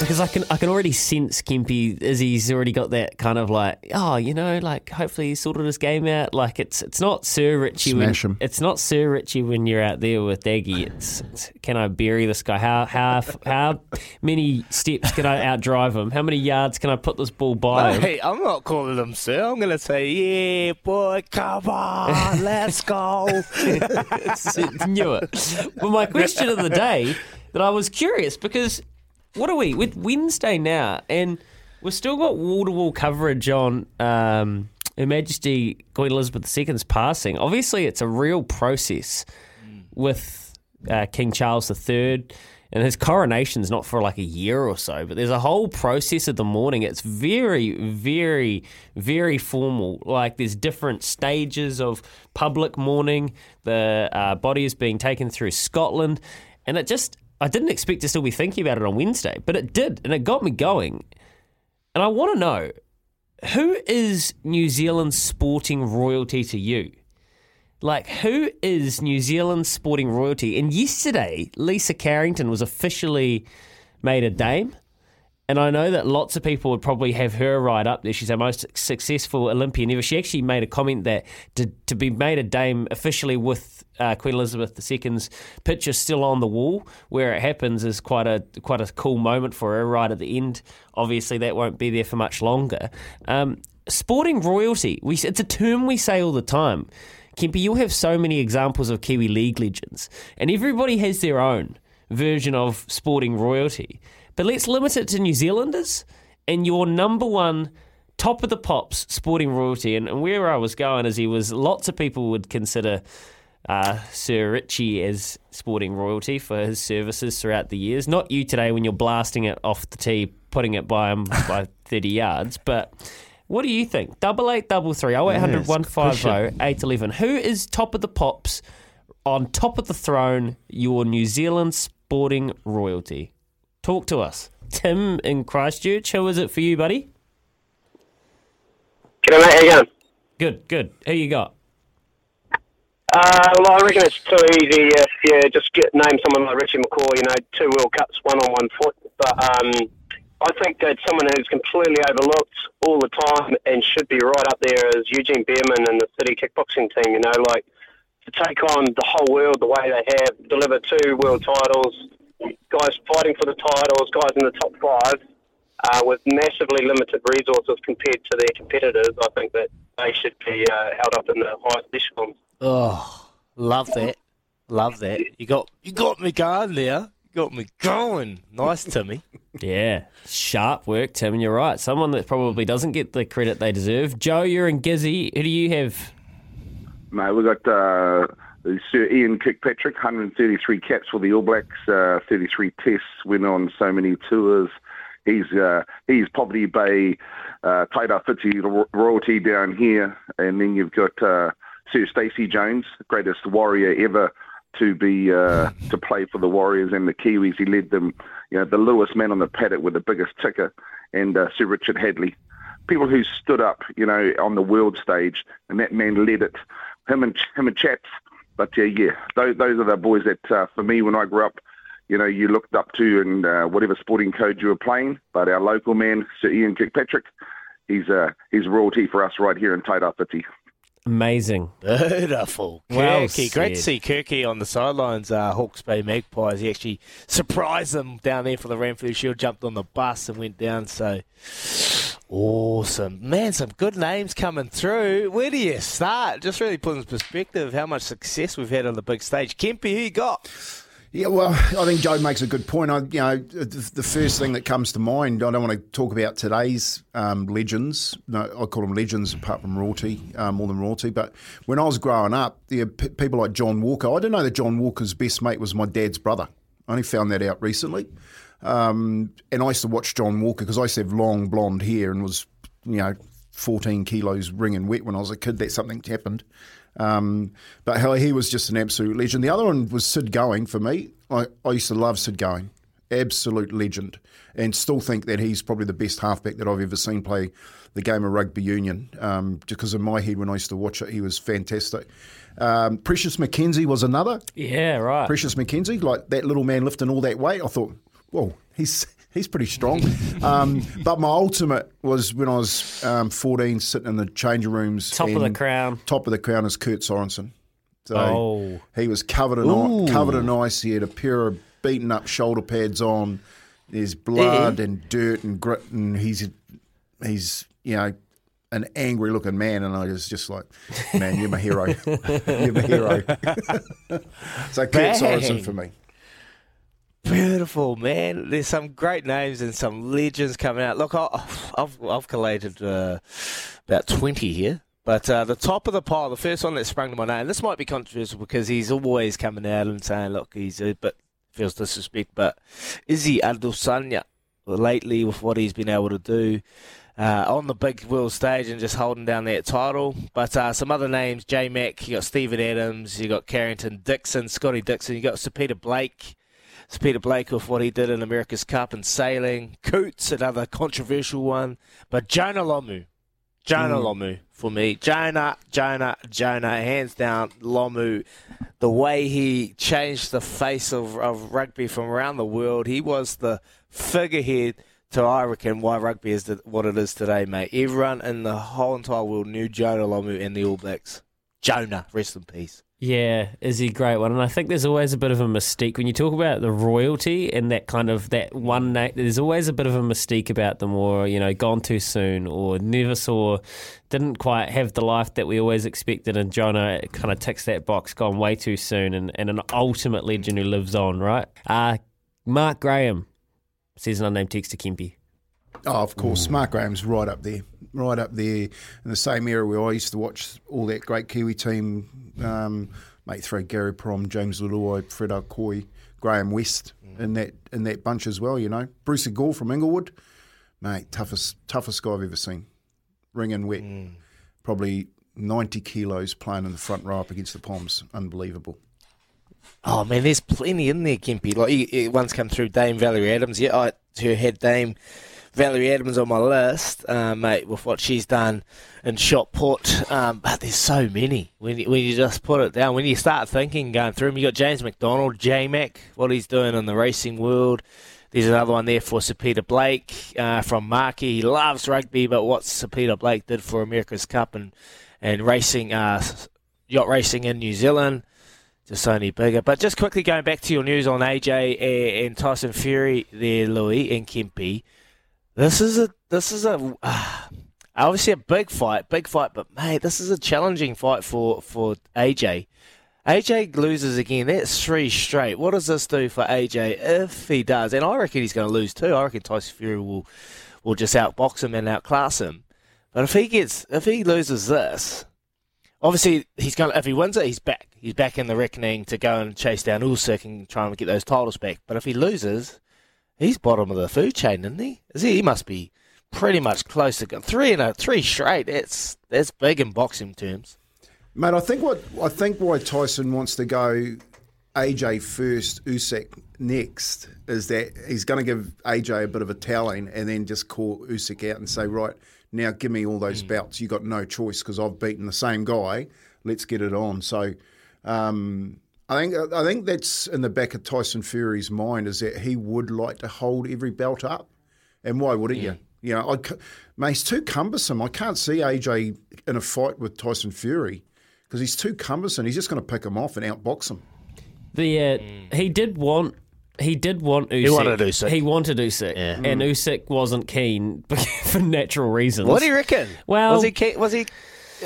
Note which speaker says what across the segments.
Speaker 1: Because I can I can already sense Kempy as he's already got that kind of like oh you know like hopefully he's sorted his game out like it's it's not Sir Richie
Speaker 2: Smash
Speaker 1: when,
Speaker 2: him.
Speaker 1: it's not Sir Richie when you're out there with Daggy it's, it's can I bury this guy how how how many steps can I outdrive him how many yards can I put this ball by him
Speaker 3: Hey, I'm not calling him sir. I'm going to say, yeah, boy, come on, let's go.
Speaker 1: knew it. But my question of the day that I was curious because what are we with Wednesday now, and we've still got wall to wall coverage on um, Her Majesty Queen Elizabeth II's passing. Obviously, it's a real process with uh, King Charles III. And his coronation's not for like a year or so, but there's a whole process of the morning. It's very, very, very formal. Like there's different stages of public mourning. The uh, body is being taken through Scotland, and it just I didn't expect to still be thinking about it on Wednesday, but it did, and it got me going. And I want to know who is New Zealand sporting royalty to you? Like, who is New Zealand sporting royalty? And yesterday, Lisa Carrington was officially made a dame. And I know that lots of people would probably have her right up there. She's our most successful Olympian ever. She actually made a comment that to, to be made a dame officially with uh, Queen Elizabeth II's picture still on the wall where it happens is quite a quite a cool moment for her right at the end. Obviously, that won't be there for much longer. Um, sporting royalty, we, it's a term we say all the time. Kempi, you'll have so many examples of Kiwi League legends, and everybody has their own version of sporting royalty. But let's limit it to New Zealanders and your number one top of the pops sporting royalty. And, and where I was going is he was lots of people would consider uh, Sir Richie as sporting royalty for his services throughout the years. Not you today when you're blasting it off the tee, putting it by him by 30 yards, but. What do you think? Double eight, double three, oh eight hundred one five zero eight eleven. Who is top of the pops, on top of the throne? Your New Zealand sporting royalty. Talk to us, Tim in Christchurch. Who is it for you, buddy?
Speaker 4: G'day, mate. How you going?
Speaker 1: Good, good. Who you got?
Speaker 4: Uh, well, I reckon it's too easy if you just get name someone like Richie McCaw. You know, two World Cups, one on one foot. But um, I think that someone who's completely overlooked all the time and should be right up there is Eugene Bareman and the City kickboxing team. You know, like to take on the whole world the way they have, deliver two world titles, guys fighting for the titles, guys in the top five. Uh, with massively limited resources compared to their competitors, I think that they should be uh, held up in the highest echelons.
Speaker 3: Oh, love that. Love that. You got you got me going there. You got me going. Nice, Timmy.
Speaker 1: Yeah, sharp work, Tim. And you're right. Someone that probably doesn't get the credit they deserve. Joe, you're in Gizzy. Who do you have?
Speaker 5: Mate, we've got uh, Sir Ian Kirkpatrick, 133 caps for the All Blacks, uh, 33 tests, went on so many tours. He's uh, he's Poverty Bay, uh, Tairāwhiti ro- royalty down here, and then you've got uh, Sir Stacey Jones, greatest warrior ever to be uh, to play for the Warriors and the Kiwis. He led them, you know, the Lewis man on the paddock with the biggest ticker, and uh, Sir Richard Hadlee. People who stood up, you know, on the world stage, and that man led it. Him and him and Chaps. But uh, yeah, those, those are the boys that, uh, for me, when I grew up, you know, you looked up to in uh, whatever sporting code you were playing. But our local man, Sir Ian Kirkpatrick, he's uh, he's royalty for us right here in Tairāwhiti.
Speaker 1: Amazing.
Speaker 3: Beautiful.
Speaker 1: Well
Speaker 3: Kirky. Great to see Kirky on the sidelines, uh, Hawke's Bay Magpies. He actually surprised them down there for the Ranfurly Shield, jumped on the bus and went down. So awesome. Man, some good names coming through. Where do you start? Just really put in perspective how much success we've had on the big stage. Kempy, who you got?
Speaker 2: Yeah, well, I think Joe makes a good point. I, you know, the the first thing that comes to mind, I don't want to talk about today's um, legends. No, I call them legends apart from royalty, uh, more than royalty. But when I was growing up, there were p- people like John Walker. I didn't know that John Walker's best mate was my dad's brother. I only found that out recently. Um, and I used to watch John Walker because I used to have long blonde hair and was, you know, 14 kilos ringing wet when I was a kid. That something happened. Um, but how he was just an absolute legend. The other one was Sid Going for me. I, I used to love Sid Going, absolute legend, and still think that he's probably the best halfback that I've ever seen play the game of rugby union. Um, because in my head, when I used to watch it, he was fantastic. Um, Precious McKenzie was another.
Speaker 1: Yeah, right.
Speaker 2: Precious McKenzie, like that little man lifting all that weight. I thought, whoa, he's he's pretty strong. um, but my ultimate was when I was um, 14, sitting in the changing rooms.
Speaker 1: Top of the crown.
Speaker 2: Top of the crown is Kurt Sorensen. So
Speaker 1: Oh.
Speaker 2: he was covered in
Speaker 1: Ooh.
Speaker 2: ice, covered in ice. He had a pair of beaten up shoulder pads on. There's blood and dirt and grit, and he's he's you know an angry looking man. And I was just like, man, you're my hero. you're my hero. so Kurt. Sorensen for me.
Speaker 3: Beautiful, man. There's some great names and some legends coming out. Look, I've, I've collated uh, about 20 here. But uh, the top of the pile, the first one that sprung to my name, this might be controversial because he's always coming out and saying, look, he's a bit, feels disrespect, but Izzy Adesanya, lately with what he's been able to do uh, on the big world stage and just holding down that title. But uh, some other names, J Mac, you got Steven Adams, you got Carrington Dixon, Scotty Dixon, you got Sir Peter Blake. Sir Peter Blake with what he did in America's Cup and sailing. Coutts, another controversial one. But Jonah Lomu. Jonah
Speaker 2: Mm.
Speaker 3: Lomu for me. Jonah, Jonah, Jonah, hands down, Lomu. The way he changed the face of, of rugby from around the world, he was the figurehead to, I reckon, why rugby is what it is today, mate. Everyone in the whole entire world knew Jonah Lomu and the All Blacks. Jonah, rest in peace.
Speaker 1: Yeah, is a great one? And I think there's always a bit of a mystique when you talk about the royalty and that kind of that one name. There's always a bit of a mystique about them, or you know, gone too soon, or never saw, didn't quite have the life that we always expected. And Jonah kind of ticks that box, gone way too soon, and, and an ultimate legend who lives on, right? Uh, Mark Graham says an unnamed text to Kempy.
Speaker 2: Oh, of course. Mark Graham's right up there, right up there in the same era where I used to watch all that great Kiwi team. Um, mate, throw Gary Prohm, James Leuluai, Fred Arcoy, Graham West in that in that bunch as well. You know, Bruce Gore from Inglewood, mate, toughest toughest guy I've ever seen. Ring and wet, probably ninety kilos playing in the front row up against the Poms, unbelievable.
Speaker 3: Oh man, there's plenty in there, Kimpy. Like you once come through Dame Valerie Adams. Yeah, I who had Dame Valerie Adams on my list, uh, mate, with what she's done in shot put. Um, but there's so many when you, when you just put it down. When you start thinking, going through them, you got James McDonald, J Mac, what he's doing in the racing world. There's another one there for Sir Peter Blake uh, from Markey. He loves rugby, but what Sir Peter Blake did for America's Cup and and racing, uh, yacht racing in New Zealand just only bigger. But just quickly going back to your news on AJ and, Tyson Fury there, Louis and Kempy. This is a this is a uh, obviously a big fight, big fight. But mate, this is a challenging fight for for AJ. AJ loses again. That's three straight. What does this do for AJ if he does? And I reckon he's going to lose too. I reckon Tyson Fury will will just outbox him and outclass him. But if he gets if he loses this, obviously he's going. to If he wins it, he's back. He's back in the reckoning to go and chase down Usyk and try and get those titles back. But if he loses, he's bottom of the food chain, isn't he? Is he? He must be pretty much close to three and a three straight. That's that's big in boxing terms.
Speaker 2: Mate, I think what I think why Tyson wants to go AJ first, Usyk next, is that he's going to give AJ a bit of a tallying and then just call Usyk out and say, right now, give me all those bouts. You got no choice because I've beaten the same guy. Let's get it on. So. Um, I think I think that's in the back of Tyson Fury's mind is that he would like to hold every belt up, and why wouldn't you? Mm. You know, I, c- mate, he's too cumbersome. I can't see AJ in a fight with Tyson Fury because he's too cumbersome. He's just going to pick him off and outbox him.
Speaker 1: The uh, mm. he did want he did want Usyk.
Speaker 3: He wanted Usyk.
Speaker 1: He wanted Usyk,
Speaker 3: Yeah.
Speaker 1: and mm. Usyk wasn't keen for natural reasons.
Speaker 3: What do you reckon?
Speaker 1: Well-
Speaker 3: was he? ke- Was he?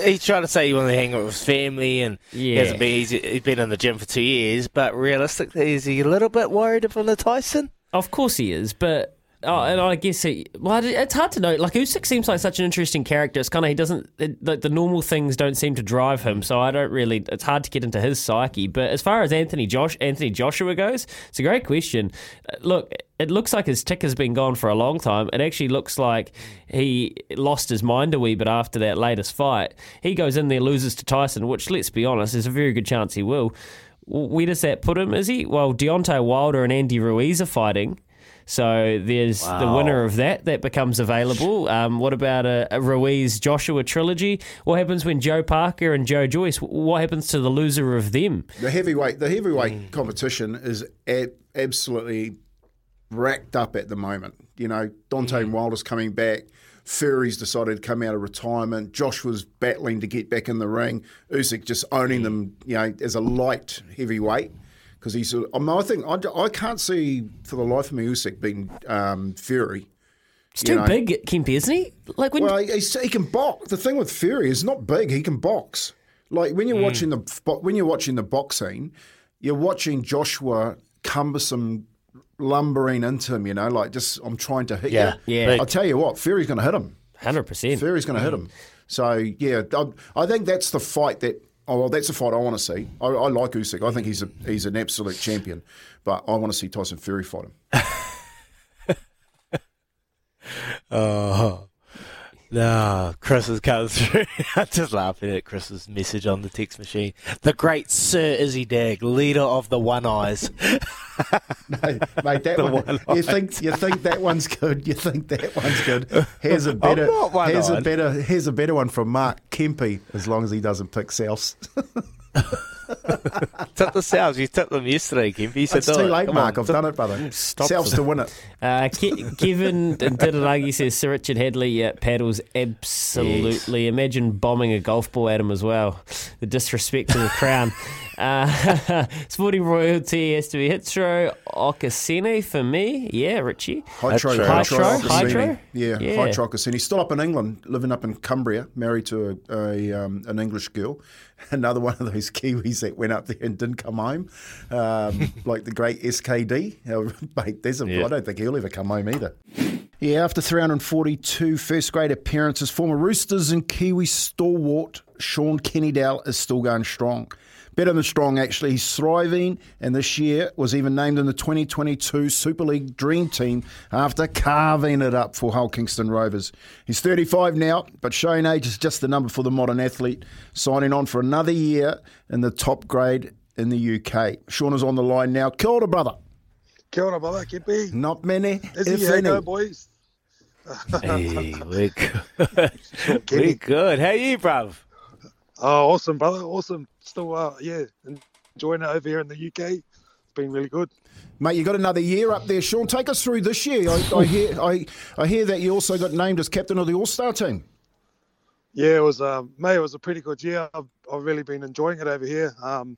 Speaker 3: He's trying to say he wanted to hang out with his family, and he
Speaker 1: Yeah.
Speaker 3: hasn't been. He's, he's been in the gym for two years, but realistically, is he a little bit worried about the Tyson?
Speaker 1: Of course he is, but oh, and I guess he, well, it's hard to know. Like Usyk seems like such an interesting character. It's kind of he doesn't it, like the normal things don't seem to drive him, so I don't really. It's hard to get into his psyche. But as far as Anthony Josh Anthony Joshua goes, it's a great question. Uh, Look, it looks like his tick has been gone for a long time. It actually looks like he lost his mind a wee bit after that latest fight. He goes in there, loses to Tyson, which let's be honest, there's a very good chance he will. Where does that put him? Is he well? Deontay Wilder and Andy Ruiz are fighting. So there's the winner of that that becomes available. Um, what about a, a Ruiz Joshua trilogy? What happens when Joe Parker and Joe Joyce? What happens to the loser of them?
Speaker 2: The heavyweight, the heavyweight
Speaker 1: Mm.
Speaker 2: competition is a- absolutely racked up at the moment. You know, Deontay
Speaker 1: Mm.
Speaker 2: Wilder's coming back. Fury's decided to come out of retirement. Joshua's battling to get back in the ring. Usyk just owning
Speaker 1: Mm.
Speaker 2: them, you know, as a light heavyweight because he's. I, mean, I think I, I can't see for the life of me Usyk being um, Fury.
Speaker 1: He's too
Speaker 2: know.
Speaker 1: big, Kempy, isn't he? Like when
Speaker 2: Well, he, he's- he can box. The thing with Fury is not big; he can box. Like when you're watching the when you're watching the boxing, you're watching Joshua cumbersome lumbering into him. You know, like just I'm trying to hit
Speaker 3: Yeah,
Speaker 2: you.
Speaker 1: yeah. yeah.
Speaker 2: I'll tell you what, Fury's going to hit him.
Speaker 1: hundred percent.
Speaker 2: Fury's going to hit him. So yeah, I, I think that's the fight that. Oh well, that's the fight I want to see. I, I like Usyk. I think he's a he's an absolute champion, but I want to see Tyson Fury fight him.
Speaker 3: Oh. No, Chris is coming through. I'm just laughing at Chris's message on the text machine. The great Sir Izzy Dagg, leader of the One Eyes.
Speaker 2: Mate, mate, that one,
Speaker 3: one
Speaker 2: you think you think that one's good. You think that one's good. Here's a better. here's a better. Here's a better one from Mark Kempy. As long as he doesn't pick South.
Speaker 3: Tip the Souths. You tipped them yesterday, Kim. You said
Speaker 2: it's too
Speaker 3: it.
Speaker 2: late,
Speaker 3: Come
Speaker 2: Mark.
Speaker 3: on,
Speaker 2: I've done it, brother.
Speaker 3: Stop
Speaker 2: Souths
Speaker 3: them.
Speaker 2: to win it.
Speaker 1: Uh, Ke- Kevin Didanagi says Sir Richard Hadlee uh, paddles absolutely. Imagine bombing a golf ball at him as well. The disrespect to the crown. Uh, sporting royalty has to be Hitro Okesene for me. Yeah, Richie.
Speaker 2: Hydro,
Speaker 3: Hydro.
Speaker 1: Hydro?
Speaker 2: Yeah,
Speaker 1: Yeah.
Speaker 2: Hydro Cassini. Still up in England, living up in Cumbria, married to a, a um, an English girl. Another one of those Kiwis that went up there and didn't come home, um, like the great SKD. Uh, Mate, there's a, I don't think he'll ever come home either. Yeah, after 342 first grade appearances, former Roosters and Kiwi stalwart Shaun Kenny-Dowall is still going strong. Better than strong, actually. He's thriving, and this year was even named in the 2022 Super League Dream Team after carving it up for Hull Kingston Rovers. He's 35 now, but showing age is just the number for the modern athlete, signing on for another year in the top grade in the UK. Sean is on the line now. Kia ora, brother.
Speaker 6: Kia ora, brother. Kippy.
Speaker 2: Not many,
Speaker 6: Is
Speaker 2: if
Speaker 6: he? How
Speaker 2: any.
Speaker 6: going, boys?
Speaker 3: Hey, we're good. we're good. How you, bruv?
Speaker 6: Oh, awesome, brother. Awesome. Still, uh, yeah, enjoying it over here in the UK. It's been really good.
Speaker 2: Mate, you got another year up there, Sean. Take us through this year. I, I hear, I, I hear that you also got named as captain of the All Star team.
Speaker 6: Yeah, it was, um, mate, it was a pretty good year. I've, I've really been enjoying it over here. Um,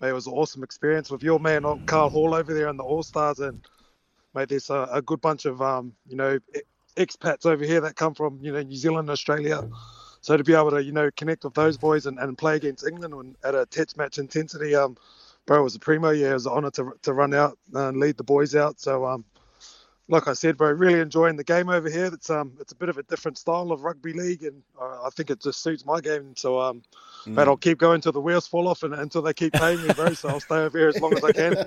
Speaker 6: mate, it was an awesome experience with your man, Carl Hall, over there in the All Stars. And, mate, there's a, a good bunch of, um, you know, expats over here that come from, you know, New Zealand, Australia. So to be able to, you know, connect with those boys and, and play against England when- at a test match intensity, um, bro, it was a primo. Yeah, it was an honour to, to run out and lead the boys out. So, um, like I said, bro, really enjoying the game over here. It's um, it's a bit of a different style of rugby league, and uh, I think it just suits my game. So um, but I'll keep going till the wheels fall off and until they keep paying me, bro. So I'll stay over here as long as I can.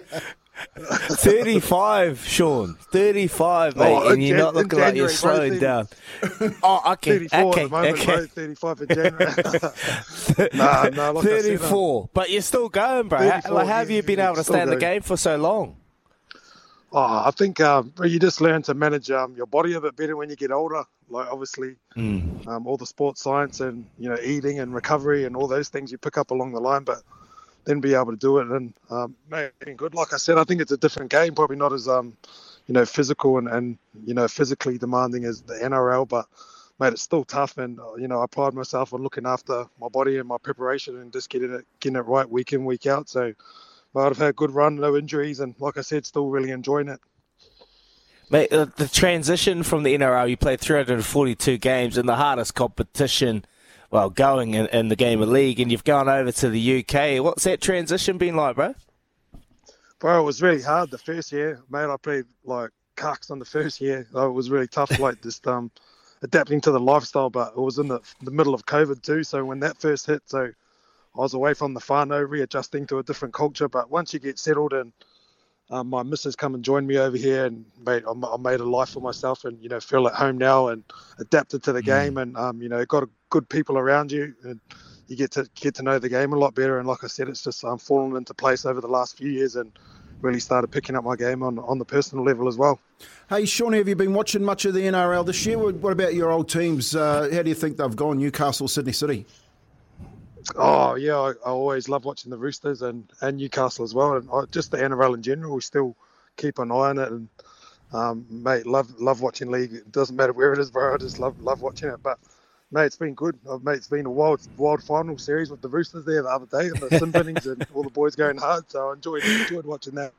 Speaker 3: 35, Sean. 35, mate.
Speaker 6: Oh,
Speaker 3: and you're
Speaker 6: Jan-
Speaker 3: not
Speaker 6: in
Speaker 3: looking like you're
Speaker 6: January, bro,
Speaker 3: slowing down. Oh, okay.
Speaker 6: 34
Speaker 3: okay.
Speaker 6: at the moment,
Speaker 3: okay.
Speaker 6: bro. 35 in January. nah, nah, like I said, um,
Speaker 3: 34. but you're still going, bro. How, like, how have you been able to stay in the game for so long?
Speaker 6: Oh, I think um, you just learn to manage um, your body a bit better when you get older. Like obviously, um, all the sports science and you know eating and recovery and all those things you pick up along the line, but then be able to do it and um, been good. Like I said, I think it's a different game. Probably not as um, you know, physical and, and you know, physically demanding as the NRL, but mate, it's still tough. And uh, you know, I pride myself on looking after my body and my preparation and just getting it getting it right week in week out. So, but I've had a good run, no injuries, and like I said, still really enjoying it.
Speaker 3: Mate, uh, the transition from the NRL, you played 342 games in the hardest competition, well, going in, in the game of league, and you've gone over to the UK. What's that transition been like, bro?
Speaker 6: Bro, it was really hard the first year, mate. I played like cucks on the first year. it was really tough, like just um, adapting to the lifestyle. But it was in the, the middle of COVID too, so when that first hit, so I was away from the whānau, readjusting to a different culture. But once you get settled and um, my missus come and joined me over here, and made I made a life for myself, and you know feel at home now, and adapted to the mm. game, and um, you know got good people around you, and you get to get to know the game a lot better. And like I said, it's just um, fallen into place over the last few years, and really started picking up my game on on the personal level as well.
Speaker 2: Hey, Sean, have you been watching much of the NRL this year? What about your old teams? Uh, how do you think they've gone? Newcastle, Sydney City.
Speaker 6: Oh yeah, I, I, always love watching the Roosters and, and Newcastle as well, and I, just the NRL in general. We still keep an eye on it, and um, mate, love love watching league. It doesn't matter where it is, bro. I just love love watching it. But mate, it's been good. Uh, mate, it's been a wild wild final series with the Roosters there the other day, and the sin and all the boys going hard. So I enjoyed enjoyed watching that.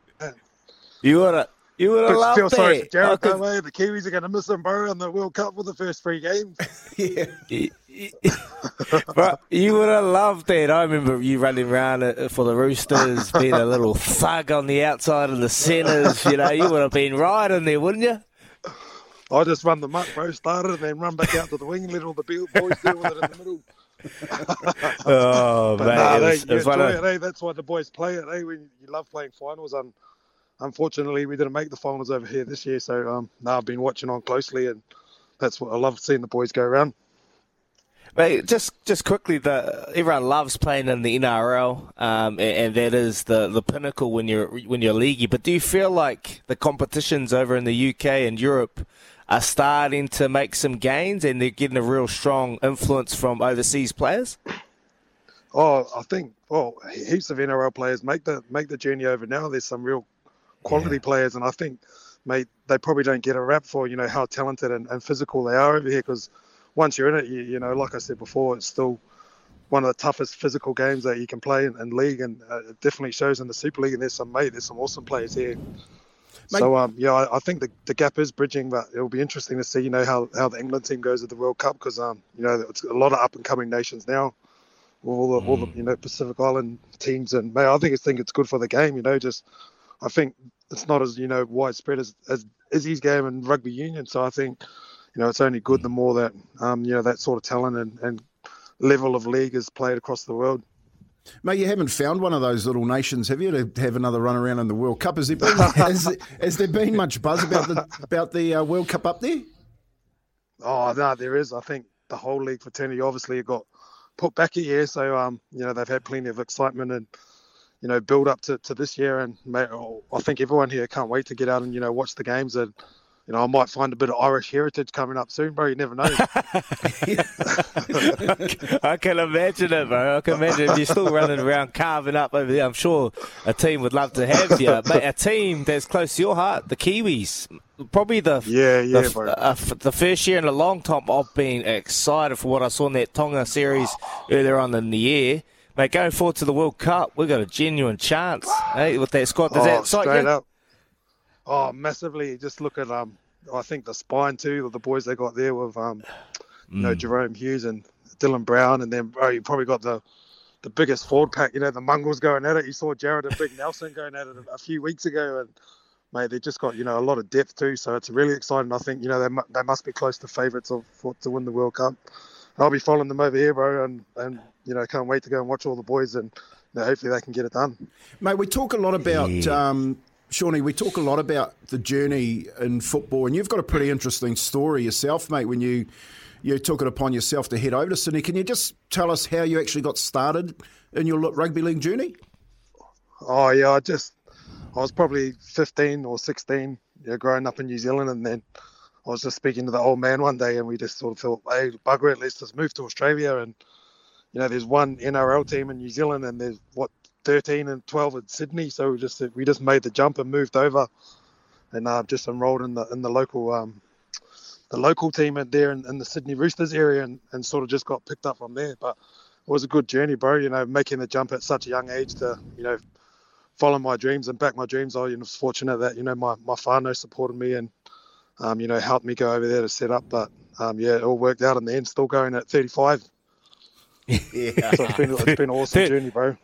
Speaker 3: You would have you would have loved feel sorry
Speaker 6: for Jared oh. The Kiwis are going to miss him, bro, in the World Cup for the first three games.
Speaker 3: yeah. Bro, you would have loved it. I remember you running around uh, for the Roosters, being a little thug on the outside of the centres. You know, you would have been right in there, wouldn't you?
Speaker 6: I just run the muck, bro, started and then run back out to the wing let all the boys deal with it in the middle.
Speaker 3: oh, man. Nah,
Speaker 6: they, you enjoy it, eh? That's why the boys play it, eh? When you love playing finals. And unfortunately, we didn't make the finals over here this year. So um, now I've been watching on closely, and that's what I love seeing the boys go around.
Speaker 3: Mate, just just quickly, the everyone loves playing in the NRL, um, and, and, that is the, the pinnacle when you're when you're leaguey. But do you feel like the competitions over in the UK and Europe are starting to make some gains, and they're getting a real strong influence from overseas players?
Speaker 6: Oh, I think well, heaps of NRL players make the make the journey over now. There's some real quality yeah. players, and I think, mate, they probably don't get a rap for you know how talented and, and physical they are over here because once you're in it, you, you know, like I said before, it's still one of the toughest physical games that you can play in, in league, and uh, it definitely shows in the Super League. And there's some mate, there's some awesome players here. Mate. So um, yeah, I, I, think the, the gap is bridging, but it'll be interesting to see, you know, how, how the England team goes at the World Cup because um, you know, it's a lot of up and coming nations now, all the mm. all the you know Pacific Island teams, and mate, I think it's think it's good for the game. You know, just I think it's not as you know widespread as as Izzy's game and rugby union. So I think you know, it's only good the more that um, you know that sort of talent and, and level of league is played across the world.
Speaker 2: Mate, you haven't found one of those little nations, have you, to have another run around in the World Cup? Has there been, has, has there been much buzz about the about the uh, World Cup up there?
Speaker 6: Oh no, there is. I think the whole league fraternity obviously got put back a year, so um, you know they've had plenty of excitement and you know build up to, to this year, and mate, I think everyone here can't wait to get out and you know watch the games and you know, I might find a bit of Irish heritage coming up soon, bro. You never know.
Speaker 3: I can imagine it, bro. I can imagine if you're still running around carving up over there. I'm sure a team would love to have you, mate. A team that's close to your heart, the Kiwis. Probably the
Speaker 6: yeah yeah
Speaker 3: the, uh, the first year in a long time I've been excited for what I saw in that Tonga series earlier on in the year. Mate, going forward to the World Cup, we've got a genuine chance hey, with that squad. Does
Speaker 6: oh,
Speaker 3: that
Speaker 6: straight up. Oh, massively. Just look at um, I think the spine too, of the boys they got there with um, mm. you know, mm. Jahrome Hughes and Dylan Brown, and then oh, you probably got the the biggest forward pack. You know, the Mongols going at it. You saw Jared and Big Nelson going at it a, a few weeks ago, and mate, they just got you know a lot of depth too. So it's really exciting. I think you know they they must be close to favourites of for, to win the World Cup. I'll be following them over here, bro, and and you know can't wait to go and watch all the boys and. You know, hopefully they can get it done.
Speaker 2: Mate, we talk a lot about yeah. um, Shawnee, we talk a lot about the journey in football, and you've got a pretty interesting story yourself, mate. When you you took it upon yourself to head over to Sydney, can you just tell us how you actually got started in your rugby league journey?
Speaker 6: Oh yeah, I just I was probably 15 or 16, you know, growing up in New Zealand, and then I was just speaking to the old man one day, and we just sort of thought, hey, bugger it, let's just move to Australia, and you know, there's one NRL team in New Zealand, and there's what 13 and 12 in Sydney. So we just we just made the jump and moved over. and uh, just enrolled in the in the local um, the local team there in, in the Sydney Roosters area, and, and sort of just got picked up from there. But it was a good journey, bro. You know, making the jump at such a young age to you know follow my dreams and back my dreams. I was fortunate that you know my my whānau supported me and um, you know helped me go over there to set up. But um, yeah, it all worked out in the end. Still going at 35.
Speaker 3: Yeah,
Speaker 6: so it's been it's been an awesome journey, bro.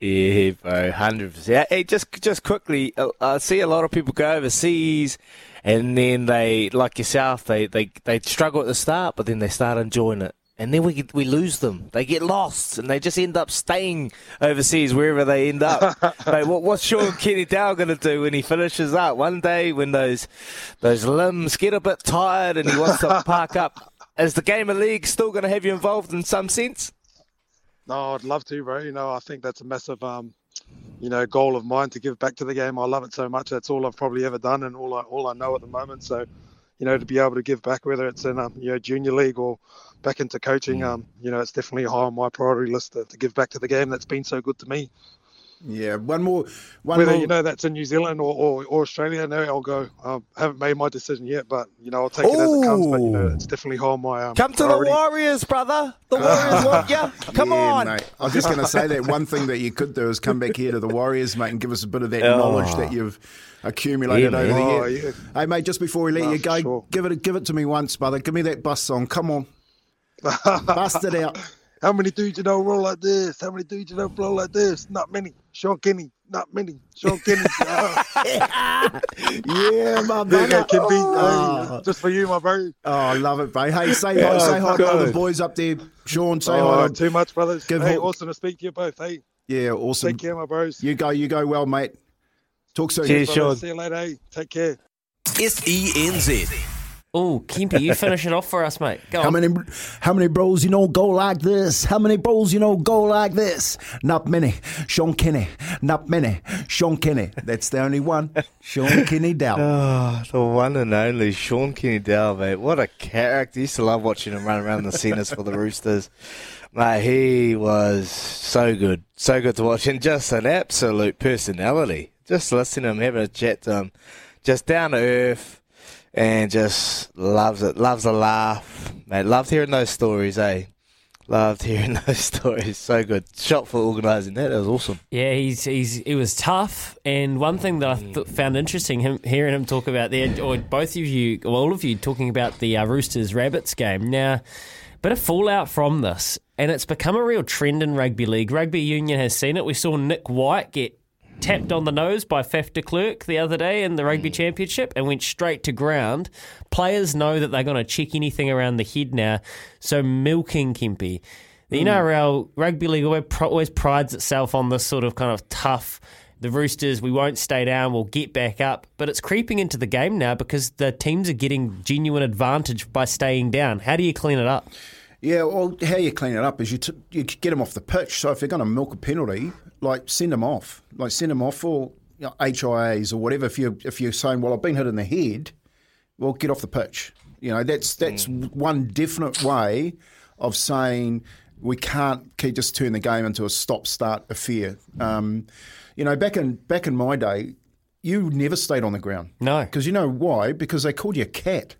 Speaker 3: Yeah, bro, hundred percent. Hey, just just quickly, uh, I see a lot of people go overseas, and then they, like yourself, they they they struggle at the start, but then they start enjoying it, and then we we lose them. They get lost, and they just end up staying overseas wherever they end up. Mate, what, what's Shaun Kenny-Dowall going to do when he finishes up one day when those those limbs get a bit tired and he wants to park up? Is the game of league still going to have you involved in some sense?
Speaker 6: No, I'd love to, bro. You know, I think that's a massive, um, you know, goal of mine to give back to the game. I love it so much. That's all I've probably ever done, and all I all I know at the moment. So, you know, to be able to give back, whether it's in um, you know junior league or back into coaching, um, you know, it's definitely high on my priority list to, to give back to the game that's been so good to me.
Speaker 2: Yeah, one more. One
Speaker 6: Whether
Speaker 2: more.
Speaker 6: you know that's in New Zealand or, or, or Australia, no, I'll go. I haven't made my decision yet, but you know I'll take it as it comes. But you know it's definitely high on my um,
Speaker 3: Come to the. Warriors, brother. The Warriors want you. Come
Speaker 2: Yeah,
Speaker 3: on.
Speaker 2: mate. I was just going to say that one thing that you could do is come back here to the Warriors, mate, and give us a bit of that
Speaker 3: Oh.
Speaker 2: knowledge that you've accumulated
Speaker 3: Yeah,
Speaker 2: over
Speaker 3: man.
Speaker 2: the
Speaker 6: Oh,
Speaker 2: year.
Speaker 6: yeah.
Speaker 2: Hey, mate, just before we let
Speaker 6: No,
Speaker 2: you go,
Speaker 6: sure.
Speaker 2: give it give it to me once, brother. Give me that bus song. Come on, bust it out.
Speaker 6: How many dudes you know roll like this? How many dudes you know blow like this? Not many. Sean Kenny. Not many. Sean Kenny.
Speaker 2: Yeah, my
Speaker 6: there you go,
Speaker 2: brother.
Speaker 6: Ken B.
Speaker 2: Oh.
Speaker 6: Hey, just for you, my bro.
Speaker 2: Oh, I love it, bro. Hey, say hi, say hi to all the boys up there. Sean, say
Speaker 6: oh,
Speaker 2: hi.
Speaker 6: too much, brothers.
Speaker 2: Give
Speaker 6: hey,
Speaker 2: Hawk-
Speaker 6: awesome to speak to you both. Hey,
Speaker 2: Yeah, awesome.
Speaker 6: take care, my bros.
Speaker 2: You go, you go well, mate. Talk soon.
Speaker 3: Cheers,
Speaker 6: Brothers,
Speaker 3: Sean.
Speaker 6: See you later. Hey, take care.
Speaker 7: S E N Z.
Speaker 1: Oh, Kempy, you finish it off for us, mate. Go
Speaker 2: How
Speaker 1: on.
Speaker 2: many, how many bros you know go like this? How many bros you know go like this? Not many. Sean Kenny. Not many. Sean Kenny. That's the only one. Shaun Kenny-Dowall.
Speaker 3: Oh, the one and only Sean Kenny Dow, mate. What a character. Used to love watching him run around the centres for the Roosters. Mate, he was so good. So good to watch. And just an absolute personality. Just listening to him, having a chat to him. Just down to earth and just loves it. Loves a laugh. Mate, loved hearing those stories, eh? Loved hearing those stories. So good. Shot for organising that. That was awesome.
Speaker 1: Yeah, he's he's he was tough, and one thing that I th- found interesting him hearing him talk about there, or both of you, or all of you, talking about the uh, Roosters Rabbits game. Now, bit of fallout from this, and it's become a real trend in rugby league. Rugby union has seen it. We saw Nick White get tapped on the nose by Faf de Klerk the other day in the rugby hmm. championship and went straight to ground. Players know that they're going to check anything around the head now, so milking Kempy. The hmm. NRL rugby league always, always prides itself on this sort of kind of tough. The Roosters, we won't stay down, we'll get back up. But it's creeping into the game now because the teams are getting genuine advantage by staying down. How do you clean it up?
Speaker 2: Yeah, well, how you clean it up is you, t- you get them off the pitch. So if they're going to milk a penalty, like send them off, like send them off for you know, HIAs or whatever. If you if you're saying, well, I've been hit in the head, well, get off the pitch. You know, that's that's one definite way of saying we can't keep just turn the game into a stop-start affair. Um, you know, back in back in my day, you never stayed on the ground.
Speaker 1: No.
Speaker 2: because you know why? Because they called you a cat,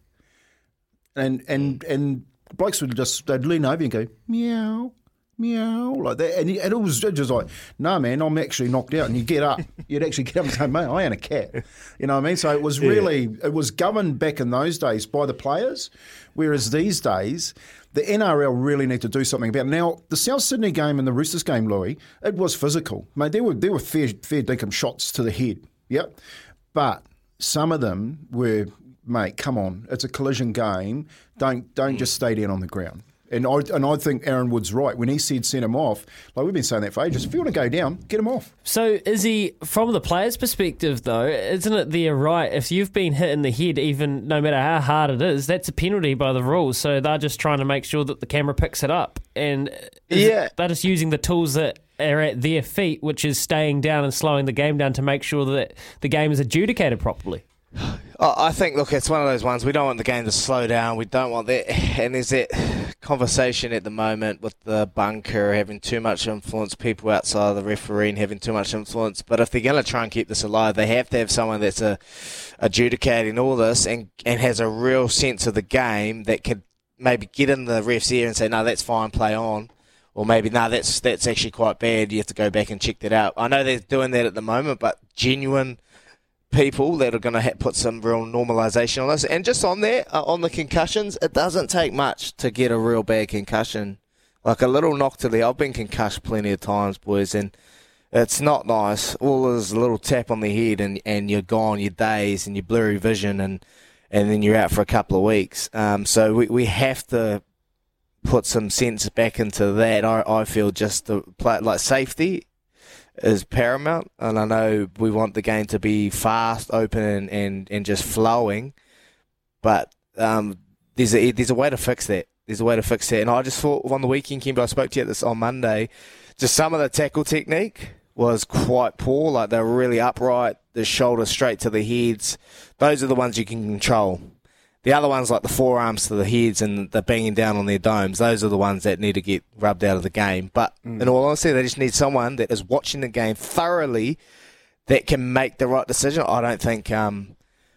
Speaker 2: and and and blokes would just they'd lean over and go meow. Meow like that, and, and it was just like, no man, I'm actually knocked out. And you get up, you'd actually get up and say, mate, I ain't a cat. You know what I mean? So it was really, it was governed back in those days by the players, whereas these days, the NRL really need to do something about it. Now, the South Sydney game and the Roosters game, Louis, it was physical. Mate, there were, there were fair, fair dinkum shots to the head. Yep. But some of them were, mate, come on, it's a collision game. Don't don't just stay down on the ground. And I and I think Aaron Wood's right when he said send him off. Like we've been saying that for ages. If you want to go down, get him off.
Speaker 1: So, is he from the player's perspective, though? Isn't it their right? If you've been hit in the head, even no matter how hard it is, that's a penalty by the rules. So they're just trying to make sure that the camera picks it up, and is it-
Speaker 3: Yeah.
Speaker 1: they're just using the tools that are at their feet, which is staying down and slowing the game down to make sure that the game is adjudicated properly.
Speaker 3: I think, look, it's one of those ones. We don't want the game to slow down. We don't want that. And is it conversation at the moment with the bunker having too much influence, people outside of the referee and having too much influence. But if they're going to try and keep this alive, they have to have someone that's a, adjudicating all this and, and has a real sense of the game that could maybe get in the ref's ear and say, no, that's fine, play on. Or maybe, no, that's that's actually quite bad. You have to go back and check that out. I know they're doing that at the moment, but genuine people that are going to ha- put some real normalisation on this. And just on there, uh, on the concussions, it doesn't take much to get a real bad concussion. Like a little knock to the. I've been concussed plenty of times, boys, and it's not nice. All is a little tap on the head, and, and you're gone, you're dazed, and you're blurry vision, and and then you're out for a couple of weeks. Um, so we, we have to put some sense back into that. I, I feel just the like safety is paramount, and I know we want the game to be fast, open, and, and, and just flowing, but um, there's a there's a way to fix that. There's a way to fix that, and I just thought on the weekend, Kimber, I spoke to you at this on Monday. Just some of the tackle technique was quite poor. Like they were really upright, the shoulder straight to the heads. Those are the ones you can control. The other ones, like the forearms to the heads and the banging down on their domes, those are the ones that need to get rubbed out of the game. But
Speaker 2: Mm.
Speaker 3: in all honesty, they just need someone that is watching the game thoroughly that can make the right decision. I don't think, um,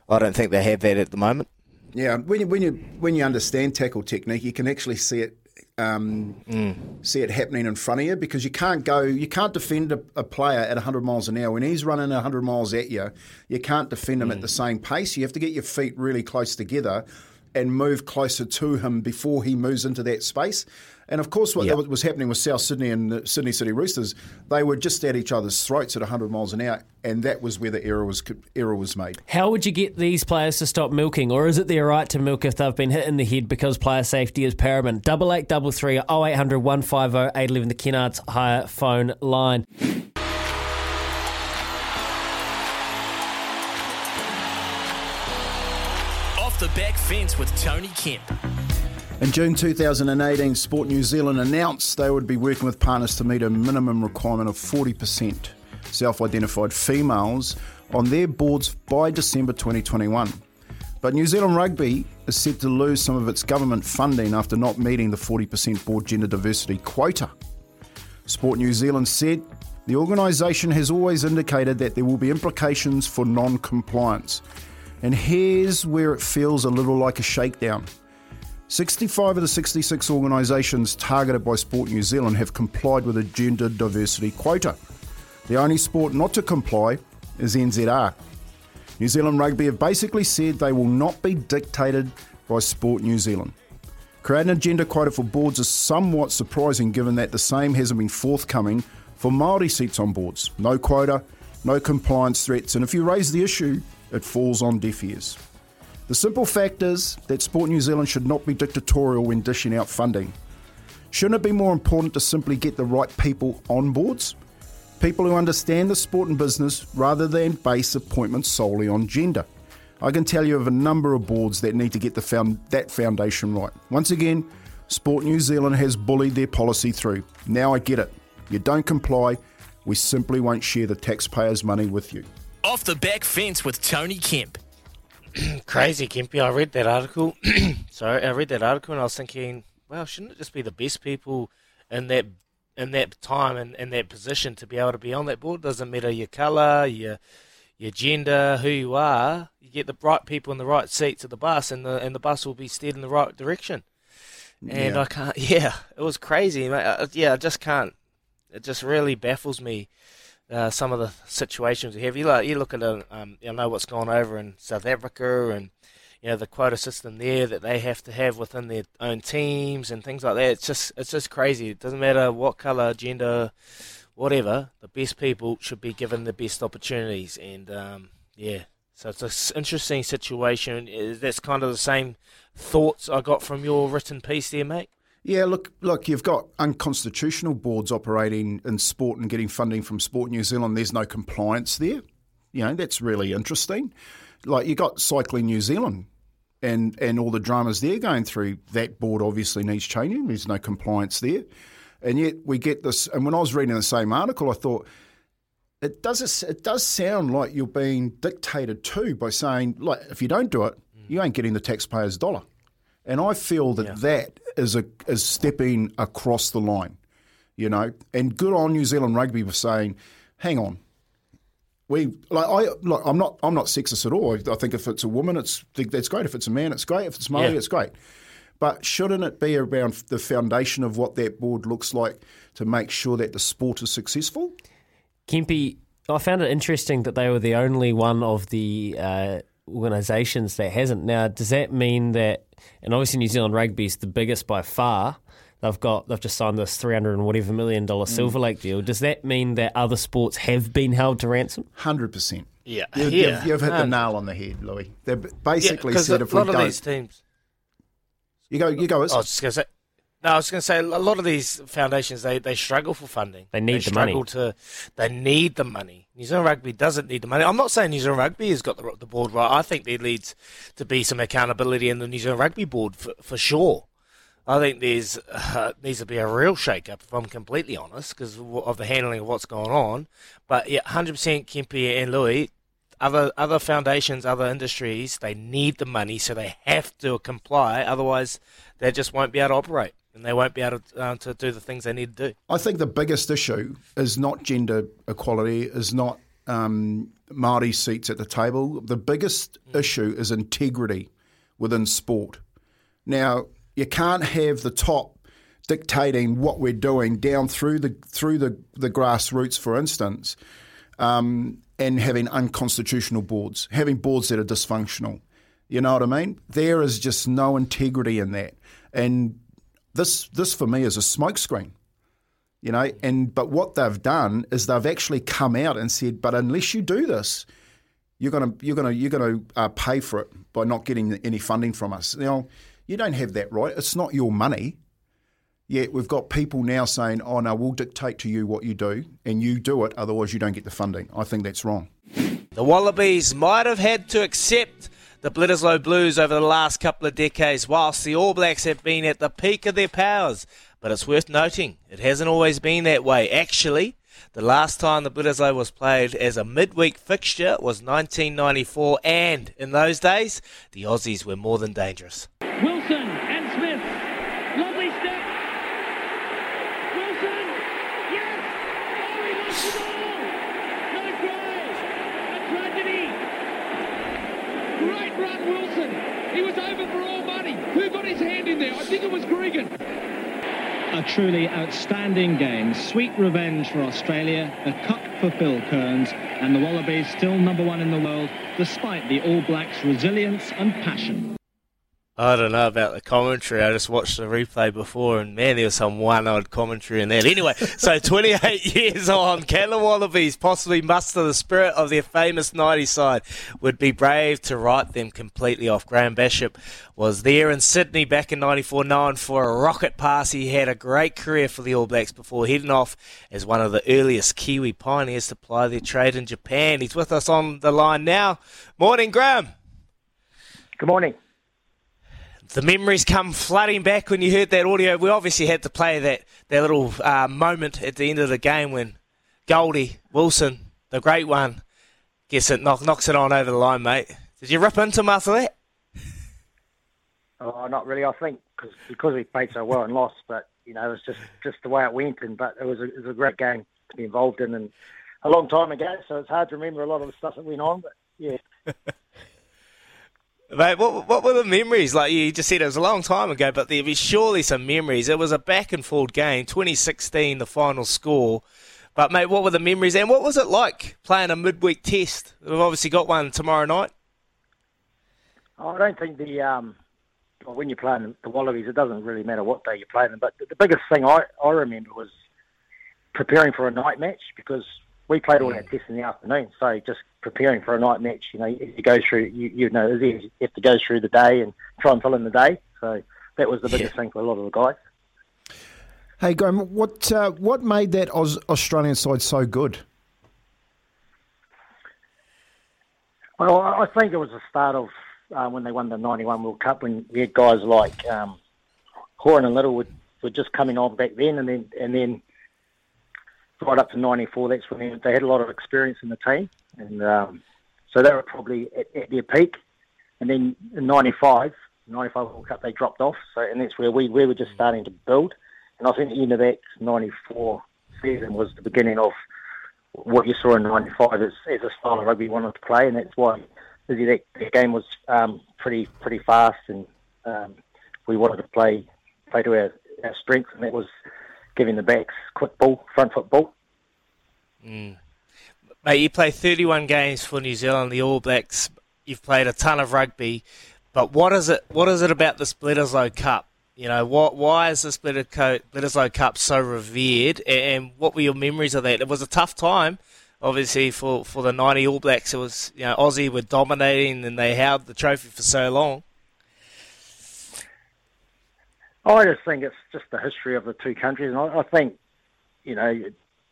Speaker 3: I don't think they have that at the moment.
Speaker 2: Yeah, when you when you when you understand tackle technique, you can actually see it um, see it happening in front of you because you can't go you can't defend a, a player at 100 miles an hour when he's running 100 miles at you. You can't defend him at the same pace. You have to get your feet really close together and move closer to him before he moves into that space. And of course, what
Speaker 3: Yep.
Speaker 2: was happening with South Sydney and the Sydney City Roosters, they were just at each other's throats at 100 miles an hour, and that was where the error was error was made.
Speaker 1: How would you get these players to stop milking, or is it their right to milk if they've been hit in the head because player safety is paramount? Double eight double three oh eight hundred one five oh eight eleven the Kennards Hire phone line.
Speaker 7: Off the back fence with Tony Kemp.
Speaker 2: In June 2018, Sport New Zealand announced they would be working with partners to meet a minimum requirement of 40% self identified females on their boards by December 2021. But New Zealand Rugby is set to lose some of its government funding after not meeting the 40% board gender diversity quota. Sport New Zealand said the organisation has always indicated that there will be implications for non compliance. And here's where it feels a little like a shakedown. 65 of the 66 organisations targeted by Sport New Zealand have complied with a gender diversity quota. The only sport not to comply is NZR. New Zealand Rugby have basically said they will not be dictated by Sport New Zealand. Creating a gender quota for boards is somewhat surprising given that the same hasn't been forthcoming for Māori seats on boards. No quota, no compliance threats, and if you raise the issue, it falls on deaf ears. The simple fact is that Sport New Zealand should not be dictatorial when dishing out funding. Shouldn't it be more important to simply get the right people on boards? People who understand the sport and business rather than base appointments solely on gender. I can tell you of a number of boards that need to get the found, that foundation right. Once again, Sport New Zealand has bullied their policy through. Now I get it. You don't comply, we simply won't share the taxpayers' money with you.
Speaker 7: Off the back fence with Tony Kemp.
Speaker 3: Crazy, Kimpy. I read that article. Sorry, I read that article and I was thinking, well, shouldn't it just be the best people in that in that time and in that position to be able to be on that board? Doesn't matter your colour, your your gender, who you are. You get the right people in the right seats of the bus, and the and the bus will be steered in the right direction. And
Speaker 2: Yeah.
Speaker 3: I can't. Yeah, it was crazy. mate. Uh, Yeah, I just can't. It just really baffles me. Uh, some of the situations we have. You look, you look at, uh, um, you know, what's gone over in South Africa, and you know the quota system there that they have to have within their own teams and things like that. It's just, it's just crazy. It doesn't matter what color, gender, whatever. The best people should be given the best opportunities, and um, yeah. So it's an interesting situation. That's kind of the same thoughts I got from your written piece there, mate.
Speaker 2: Yeah, look, look, you've got unconstitutional boards operating in sport and getting funding from Sport New Zealand. There's no compliance there. You know, that's really interesting. Like you got Cycling New Zealand and and all the dramas they're going through. That board obviously needs changing. There's no compliance there. And yet we get this and when I was reading the same article I thought it does it does sound like you're being dictated to by saying like if you don't do it, you ain't getting the taxpayer's dollar. And I feel that that is a is stepping across the line, you know. And good on New Zealand rugby for saying, "Hang on, we like I like I'm not I'm not sexist at all. I think if it's a woman, it's that's great. If it's a man, it's great. If it's Maori,
Speaker 1: Yeah.
Speaker 2: it's great. But shouldn't it be around the foundation of what that board looks like to make sure that the sport is successful?
Speaker 1: Kempi, I found it interesting that they were the only one of the uh, organisations that hasn't. Now, does that mean that? And obviously, New Zealand Rugby is the biggest by far. They've got they've just signed this three hundred and whatever million dollar
Speaker 2: Mm.
Speaker 1: Silver Lake deal. Does that mean that other sports have been held to ransom?
Speaker 2: Hundred percent.
Speaker 3: Yeah,
Speaker 2: You've,
Speaker 3: yeah.
Speaker 2: you've, you've hit the nail on the head, Louis. They're basically
Speaker 3: Yeah, 'cause
Speaker 2: said
Speaker 3: a
Speaker 2: if we
Speaker 3: lot of
Speaker 2: don't,
Speaker 3: these teams.
Speaker 2: you go, you go.
Speaker 3: I was just going to say. No, I was going to say a lot of these foundations they, they struggle for funding.
Speaker 1: They need the
Speaker 3: struggle
Speaker 1: money.
Speaker 3: To, they need the money. New Zealand Rugby doesn't need the money. I'm not saying New Zealand Rugby has got the, the board right. I think there needs to be some accountability in the New Zealand Rugby board for, for sure. I think there's uh, needs to be a real shake-up, if I'm completely honest, because of, the handling of what's going on. But yeah, 100% Kempe and Louis, other other foundations, other industries, they need the money, so they have to comply. Otherwise, they just won't be able to operate, and they won't be able to, uh, to do the things they need to do.
Speaker 2: I think the biggest issue is not gender equality, is not um, Maori seats at the table. The biggest issue is integrity within sport. Now, you can't have the top dictating what we're doing down through the through the, the grassroots, for instance, um, and having unconstitutional boards, having boards that are dysfunctional. You know what I mean? There is just no integrity in that, and this this for me is a smokescreen you know and but what they've done is they've actually come out and said but unless you do this you're to you're to you're to uh, pay for it by not getting any funding from us. Now you don't have that right. It's not your money. Yet we've got people now saying oh no we'll dictate to you what you do and you do it otherwise you don't get the funding. I think that's wrong.
Speaker 3: The Wallabies might have had to accept the Bledisloe Blues over the last couple of decades, whilst the All Blacks have been at the peak of their powers. But it's worth noting, it hasn't always been that way. Actually, the last time the Bledisloe was played as a midweek fixture was 1994, and in those days, the Aussies were more than dangerous.
Speaker 8: Wilson and Smith. Lovely step. Wilson. Yes. Oh, he lost the ball. No try. A tragedy. Great run, Wilson. He was over for all money. Who got his hand in there? I think it was Gregan.
Speaker 9: A truly outstanding game. Sweet revenge for Australia, a cup for Phil Kearns, and the Wallabies still number one in the world despite the All Blacks' resilience and passion.
Speaker 3: I don't know about the commentary. I just watched the replay before, and man, there was some one-eyed commentary in that. Anyway, so 28 years on, can the Wallabies possibly muster the spirit of their famous 90 side? Would be brave to write them completely off. Graeme Bachop was there in Sydney back in 94, known for a rocket pass. He had a great career for the All Blacks before heading off as one of the earliest Kiwi pioneers to ply their trade in Japan. He's with us on the line now. Morning, Graeme.
Speaker 10: Good morning.
Speaker 3: The memories come flooding back when you heard that audio. We obviously had to play that, that little uh, moment at the end of the game when Goldie Wilson, the great one, gets it knock, knocks it on over the line, mate. Did you rip into him after that?
Speaker 10: Oh, not really. I think cause, because we played so well and lost, but you know, it was just, just the way it went. And but it was a, it was a great game to be involved in, and a long time ago, so it's hard to remember a lot of the stuff that went on. But yeah,
Speaker 3: Mate, what, what were the memories? Like you just said, it was a long time ago, but there was surely some memories. It was a back and forth game, 2016, the final score. But mate, what were the memories, and what was it like playing a midweek test? We've obviously got one tomorrow night.
Speaker 10: I don't think the um, well, when you're playing the Wallabies, it doesn't really matter what day you play them. But the, the biggest thing I, I remember was preparing for a night match because we played all our tests in the afternoon. So just preparing for a night match, you know, you you go through, you, you know, you have to go through the day and try and fill in the day. So that was the biggest thing for a lot of the guys.
Speaker 2: Hey, Graeme, what uh, what made that Aus- Australian side so good?
Speaker 10: Well, I I think it was the start of uh, when they won the '91 World Cup when we had guys like um, Horan and Little were, were just coming on back then, and then and then right up to '94. That's when they, had a lot of experience in the team, and um, so they were probably at, at their peak. And then in '95, '95 World Cup they dropped off. So and that's where we we were just starting to build. And I think the end of that '94 season was the beginning of what you saw in '95 as, as a style of rugby we wanted to play, and that's why that, that game was um, pretty pretty fast, and um, we wanted to play play to our, our strengths, and that was giving the backs quick ball, front foot ball.
Speaker 3: Mm. Mate, you play 31 games for New Zealand, the All Blacks. You've played a ton of rugby, but what is it? What is it about the Bledisloe Cup? You know, what? Why is the Bledisloe Cup so revered? And what were your memories of that? It was a tough time, obviously, for, for the 90 All Blacks. It was, you know, Aussie were dominating and they held the trophy for so long.
Speaker 10: I just think it's just the history of the two countries, and I, I think, you know,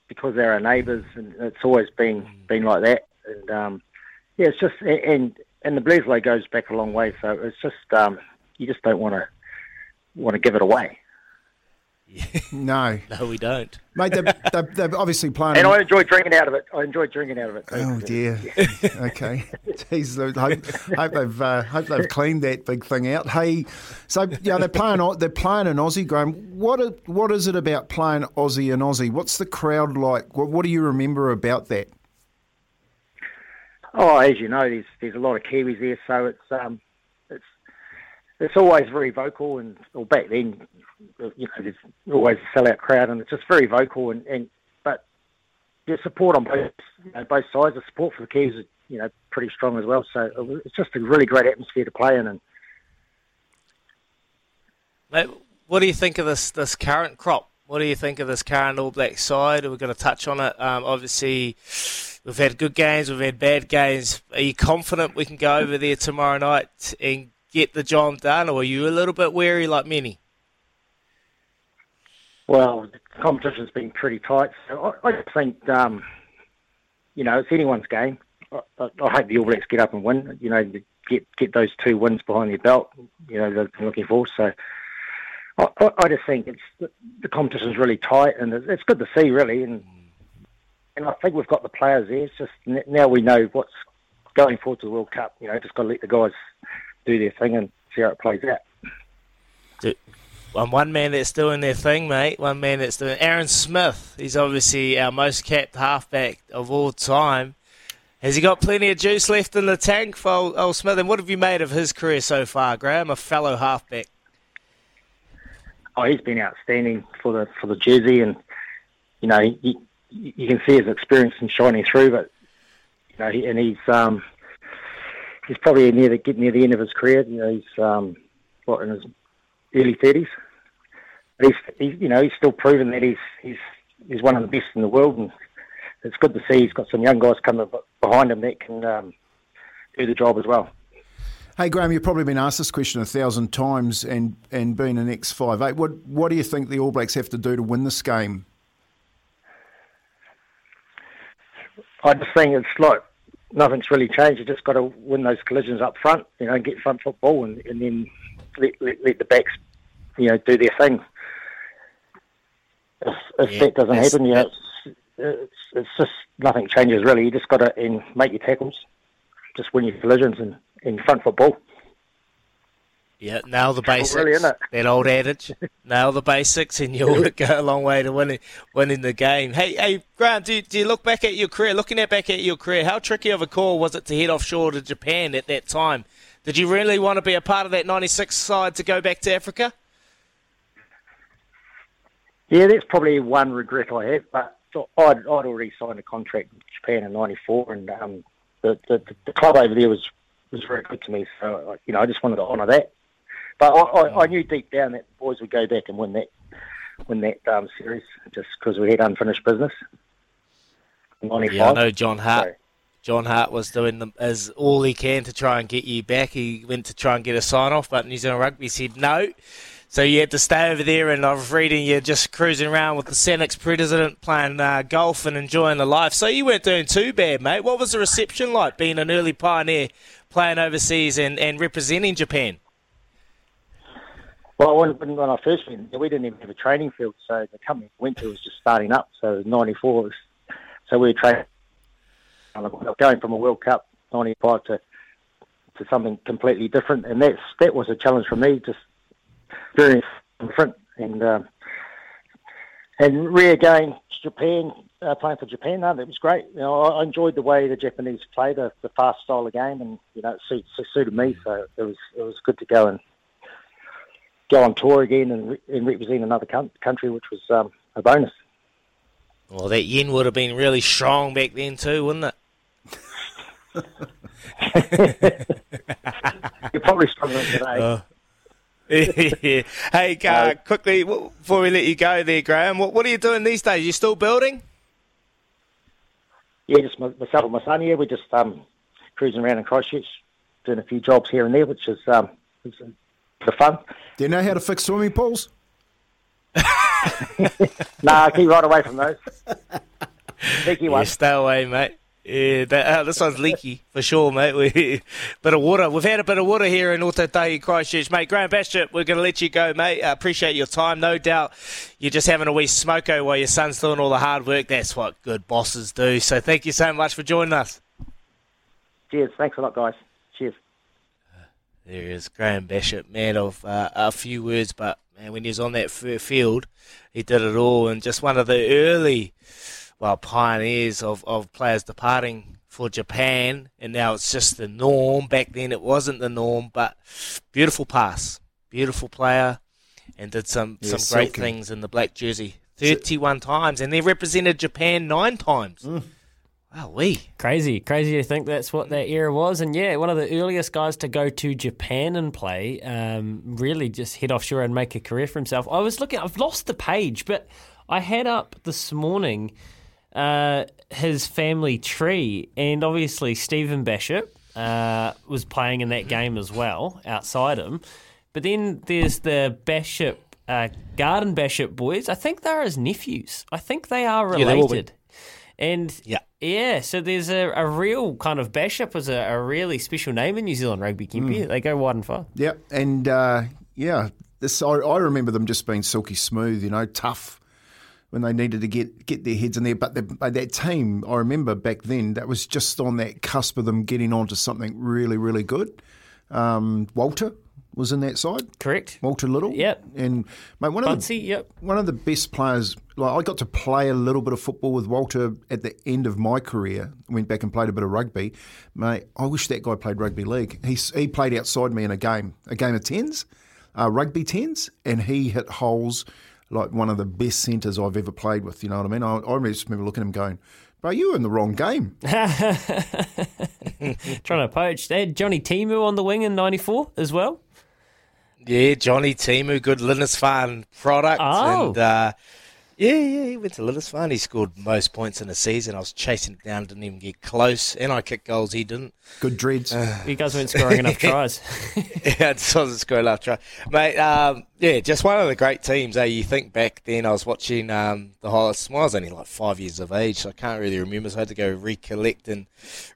Speaker 10: because they're our neighbours, and it's always been been like that. And um, yeah, it's just and and the Bledisloe goes back a long way, so it's just um, you just don't want to want to give it away.
Speaker 2: No,
Speaker 3: no, we don't,
Speaker 2: mate. They're, they're, they're obviously playing.
Speaker 10: And I enjoy drinking out of it. I enjoy drinking out of it. Too.
Speaker 2: Oh dear. okay. Jeez, I hope, hope they've uh, hope they've cleaned that big thing out. Hey, so yeah, they're playing they're playing in Aussie, Graeme. What are, what is it about playing Aussie and Aussie? What's the crowd like? What, what do you remember about that?
Speaker 10: Oh, as you know, there's there's a lot of Kiwis there, so it's um it's it's always very vocal, and well, back then you know, there's always a sellout crowd, and it's just very vocal. And, and but the support on both you know, both sides, the support for the Kiwis is you know pretty strong as well. So it's just a really great atmosphere to play in. And
Speaker 3: Mate, what do you think of this this current crop? What do you think of this current All Black side? We're going to touch on it. Um, obviously, we've had good games, we've had bad games. Are you confident we can go over there tomorrow night and get the job done, or are you a little bit wary like many?
Speaker 10: Well, the competition's been pretty tight. So I, I think, um, you know, it's anyone's game. I, I, I hope the All Blacks get up and win. You know, get get those two wins behind their belt. You know, they're looking for. So I, I just think it's the, the competition's really tight, and it's good to see, really. And and I think we've got the players there. It's just now we know what's going forward to the World Cup. You know, just got to let the guys do their thing and see how it plays out.
Speaker 3: And one man that's doing their thing, mate. One man that's doing Aaron Smith. He's obviously our most capped halfback of all time. Has he got plenty of juice left in the tank for old, old Smith? And what have you made of his career so far, Graeme? A fellow halfback.
Speaker 10: Oh, he's been outstanding for the for the jersey, and you know you, you can see his experience in shining through. But you know, he, and he's um, he's probably near the getting near the end of his career. You know, he's um, what in his early thirties. He's, he's, you know, he's still proven that he's he's he's one of the best in the world, and it's good to see he's got some young guys coming behind him that can um, do the job as well.
Speaker 2: Hey Graeme, you've probably been asked this question a thousand times, and and being an X five eight, what what do you think the All Blacks have to do to win this game?
Speaker 10: I just think it's like nothing's really changed. You just got to win those collisions up front, you know, get front football, and, and then let, let, let the backs, you know, do their thing. If, if yeah, that doesn't happen, you know, it's, it's, it's just nothing changes really. You just got to make your tackles, just win your collisions and, and front football.
Speaker 3: Yeah, nail the basics.
Speaker 10: Really.
Speaker 3: That old adage, nail the basics, and you'll go a long way to winning winning the game. Hey, hey, Grant, do you, do you look back at your career? Looking at back at your career, how tricky of a call was it to head offshore to Japan at that time? Did you really want to be a part of that '96 side to go back to Africa?
Speaker 10: Yeah, that's probably one regret I have. But I'd, I'd already signed a contract with Japan in '94, and um, the, the the club over there was was very good to me. So you know, I just wanted to honour that. But I, I, I, knew deep down that the boys would go back and win that win that um, series just because we had unfinished business.
Speaker 3: Yeah, I know John Hart. So, John Hart was doing them as all he can to try and get you back. He went to try and get a sign off, but New Zealand Rugby said no. So you had to stay over there, and I was reading you're just cruising around with the Sanix president playing uh, golf and enjoying the life. So you weren't doing too bad, mate. What was the reception like being an early pioneer playing overseas and, and representing Japan?
Speaker 10: Well, when, when I first went, we didn't even have a training field, so the company we went to was just starting up. So '94 was, so we were training, going from a World Cup '95 to to something completely different, and that's that was a challenge for me, just very different. And um, and re again, Japan uh, playing for Japan, no, that was great. You know, I enjoyed the way the Japanese play the, the fast style of game, and you know, it, suit, it suited me. So it was it was good to go and go on tour again and, re- and represent another country, which was um, a bonus.
Speaker 3: Well, that yen would have been really strong back then too, wouldn't it?
Speaker 10: You're probably stronger today.
Speaker 3: Uh, hey, uh, quickly before we let you go, there, Graeme. What, what are you doing these days? You still building?
Speaker 10: Yeah, just my, myself and my son here. We're just um, cruising around in Christchurch, doing a few jobs here and there, which is um, is a bit of fun.
Speaker 2: Do you know how to fix swimming pools?
Speaker 10: nah, keep right away from those. Leaky
Speaker 3: Yeah,
Speaker 10: one.
Speaker 3: stay away, mate. Yeah, that, uh, this one's leaky for sure, mate. We, bit of water. We've had a bit of water here in Otautahi, Christchurch, mate. Graeme Bachop, we're going to let you go, mate. I appreciate your time. No doubt you're just having a wee smoko while your son's doing all the hard work. That's what good bosses do. So thank you so much for joining us.
Speaker 10: Cheers. Thanks a lot, guys. Cheers.
Speaker 3: There is Graeme Bachop, man of uh, a few words, but man, when he was on that field, he did it all, and just one of the early, well, pioneers of, of players departing for Japan, and now it's just the norm. Back then, it wasn't the norm, but beautiful pass, beautiful player, and did some
Speaker 2: Yeah,
Speaker 3: some great
Speaker 2: silky.
Speaker 3: things in the black jersey. Thirty-one times, and they represented Japan nine times.
Speaker 2: Mm.
Speaker 3: Wow, we
Speaker 1: Crazy, crazy to think that's what that era was. And yeah, one of the earliest guys to go to Japan and play, um, really just head offshore and make a career for himself. I was looking, I've lost the page, but I had up this morning uh, his family tree, and obviously Stephen Bachop uh, was playing in that game as well outside him. But then there's the Bachop, uh, Garden Bachop boys. I think they're his nephews. I think they are
Speaker 3: Yeah,
Speaker 1: related. And
Speaker 3: yeah,
Speaker 1: yeah. So there's a, a real kind of Bachop is a, a really special name in New Zealand rugby. Kempi.
Speaker 2: Mm.
Speaker 1: They go wide and far.
Speaker 2: Yeah, and uh, yeah, this I, I remember them just being silky smooth, you know, tough when they needed to get get their heads in there. But, the, that team, I remember back then, that was just on that cusp of them getting onto something really, really good. Um, Walter was in that side,
Speaker 1: correct?
Speaker 2: Walter Little,
Speaker 1: Yep.
Speaker 2: and mate, one of the
Speaker 1: yep.
Speaker 2: one of the best players. Like I got to play a little bit of football with Walter at the end of my career. Went back and played a bit of rugby. Mate, I wish that guy played rugby league. He he played outside me in a game, a game of tens, uh, rugby tens, and he hit holes like one of the best centres I've ever played with. You know what I mean? I, I just remember looking at him going, "Bro, you were in the wrong game."
Speaker 1: Trying to poach. They had Johnny Timu on the wing in '94 as well.
Speaker 3: Yeah, Johnny Timu, good Lindisfarne product.
Speaker 1: Oh.
Speaker 3: And, uh, yeah, yeah, he went to Lindisfarne. He scored most points in a season. I was chasing it down, didn't even get close. And I kicked goals, he didn't.
Speaker 2: Good dreads.
Speaker 1: you guys weren't scoring enough tries.
Speaker 3: yeah, it wasn't scoring enough try. Mate, um, yeah, just one of the great teams. Eh? You think back then, I was watching um, the highlights. Well, I was only like five years of age, so I can't really remember. So I had to go recollect and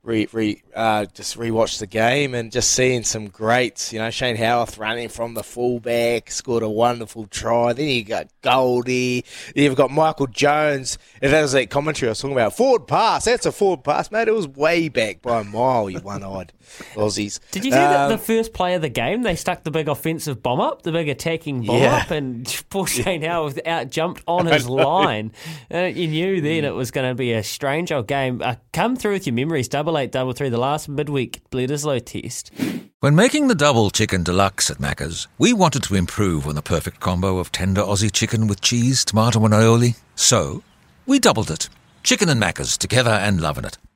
Speaker 3: re, re uh, just rewatch the game and just seeing some greats. You know, Shane Howarth running from the fullback, scored a wonderful try. Then you got Goldie. You've got Michael Jones. And that was that commentary I was talking about. Forward pass. That's a forward pass, mate. It was way back by a mile, you one-eyed Aussies.
Speaker 1: Did you see that
Speaker 3: Um,
Speaker 1: the first play of the game? They stuck the big offensive bomb up, the big attacking bomb
Speaker 3: Yeah.
Speaker 1: up, and poor Shane Howarth out jumped on his line. Uh, you knew then it was going to be a strange old game. Uh, come through with your memories. Double eight, double three. The last midweek Bledisloe test.
Speaker 11: When making the double chicken deluxe at Macca's, we wanted to improve on the perfect combo of tender Aussie chicken with cheese, tomato, and aioli. So, we doubled it. Chicken and Macca's together and loving it.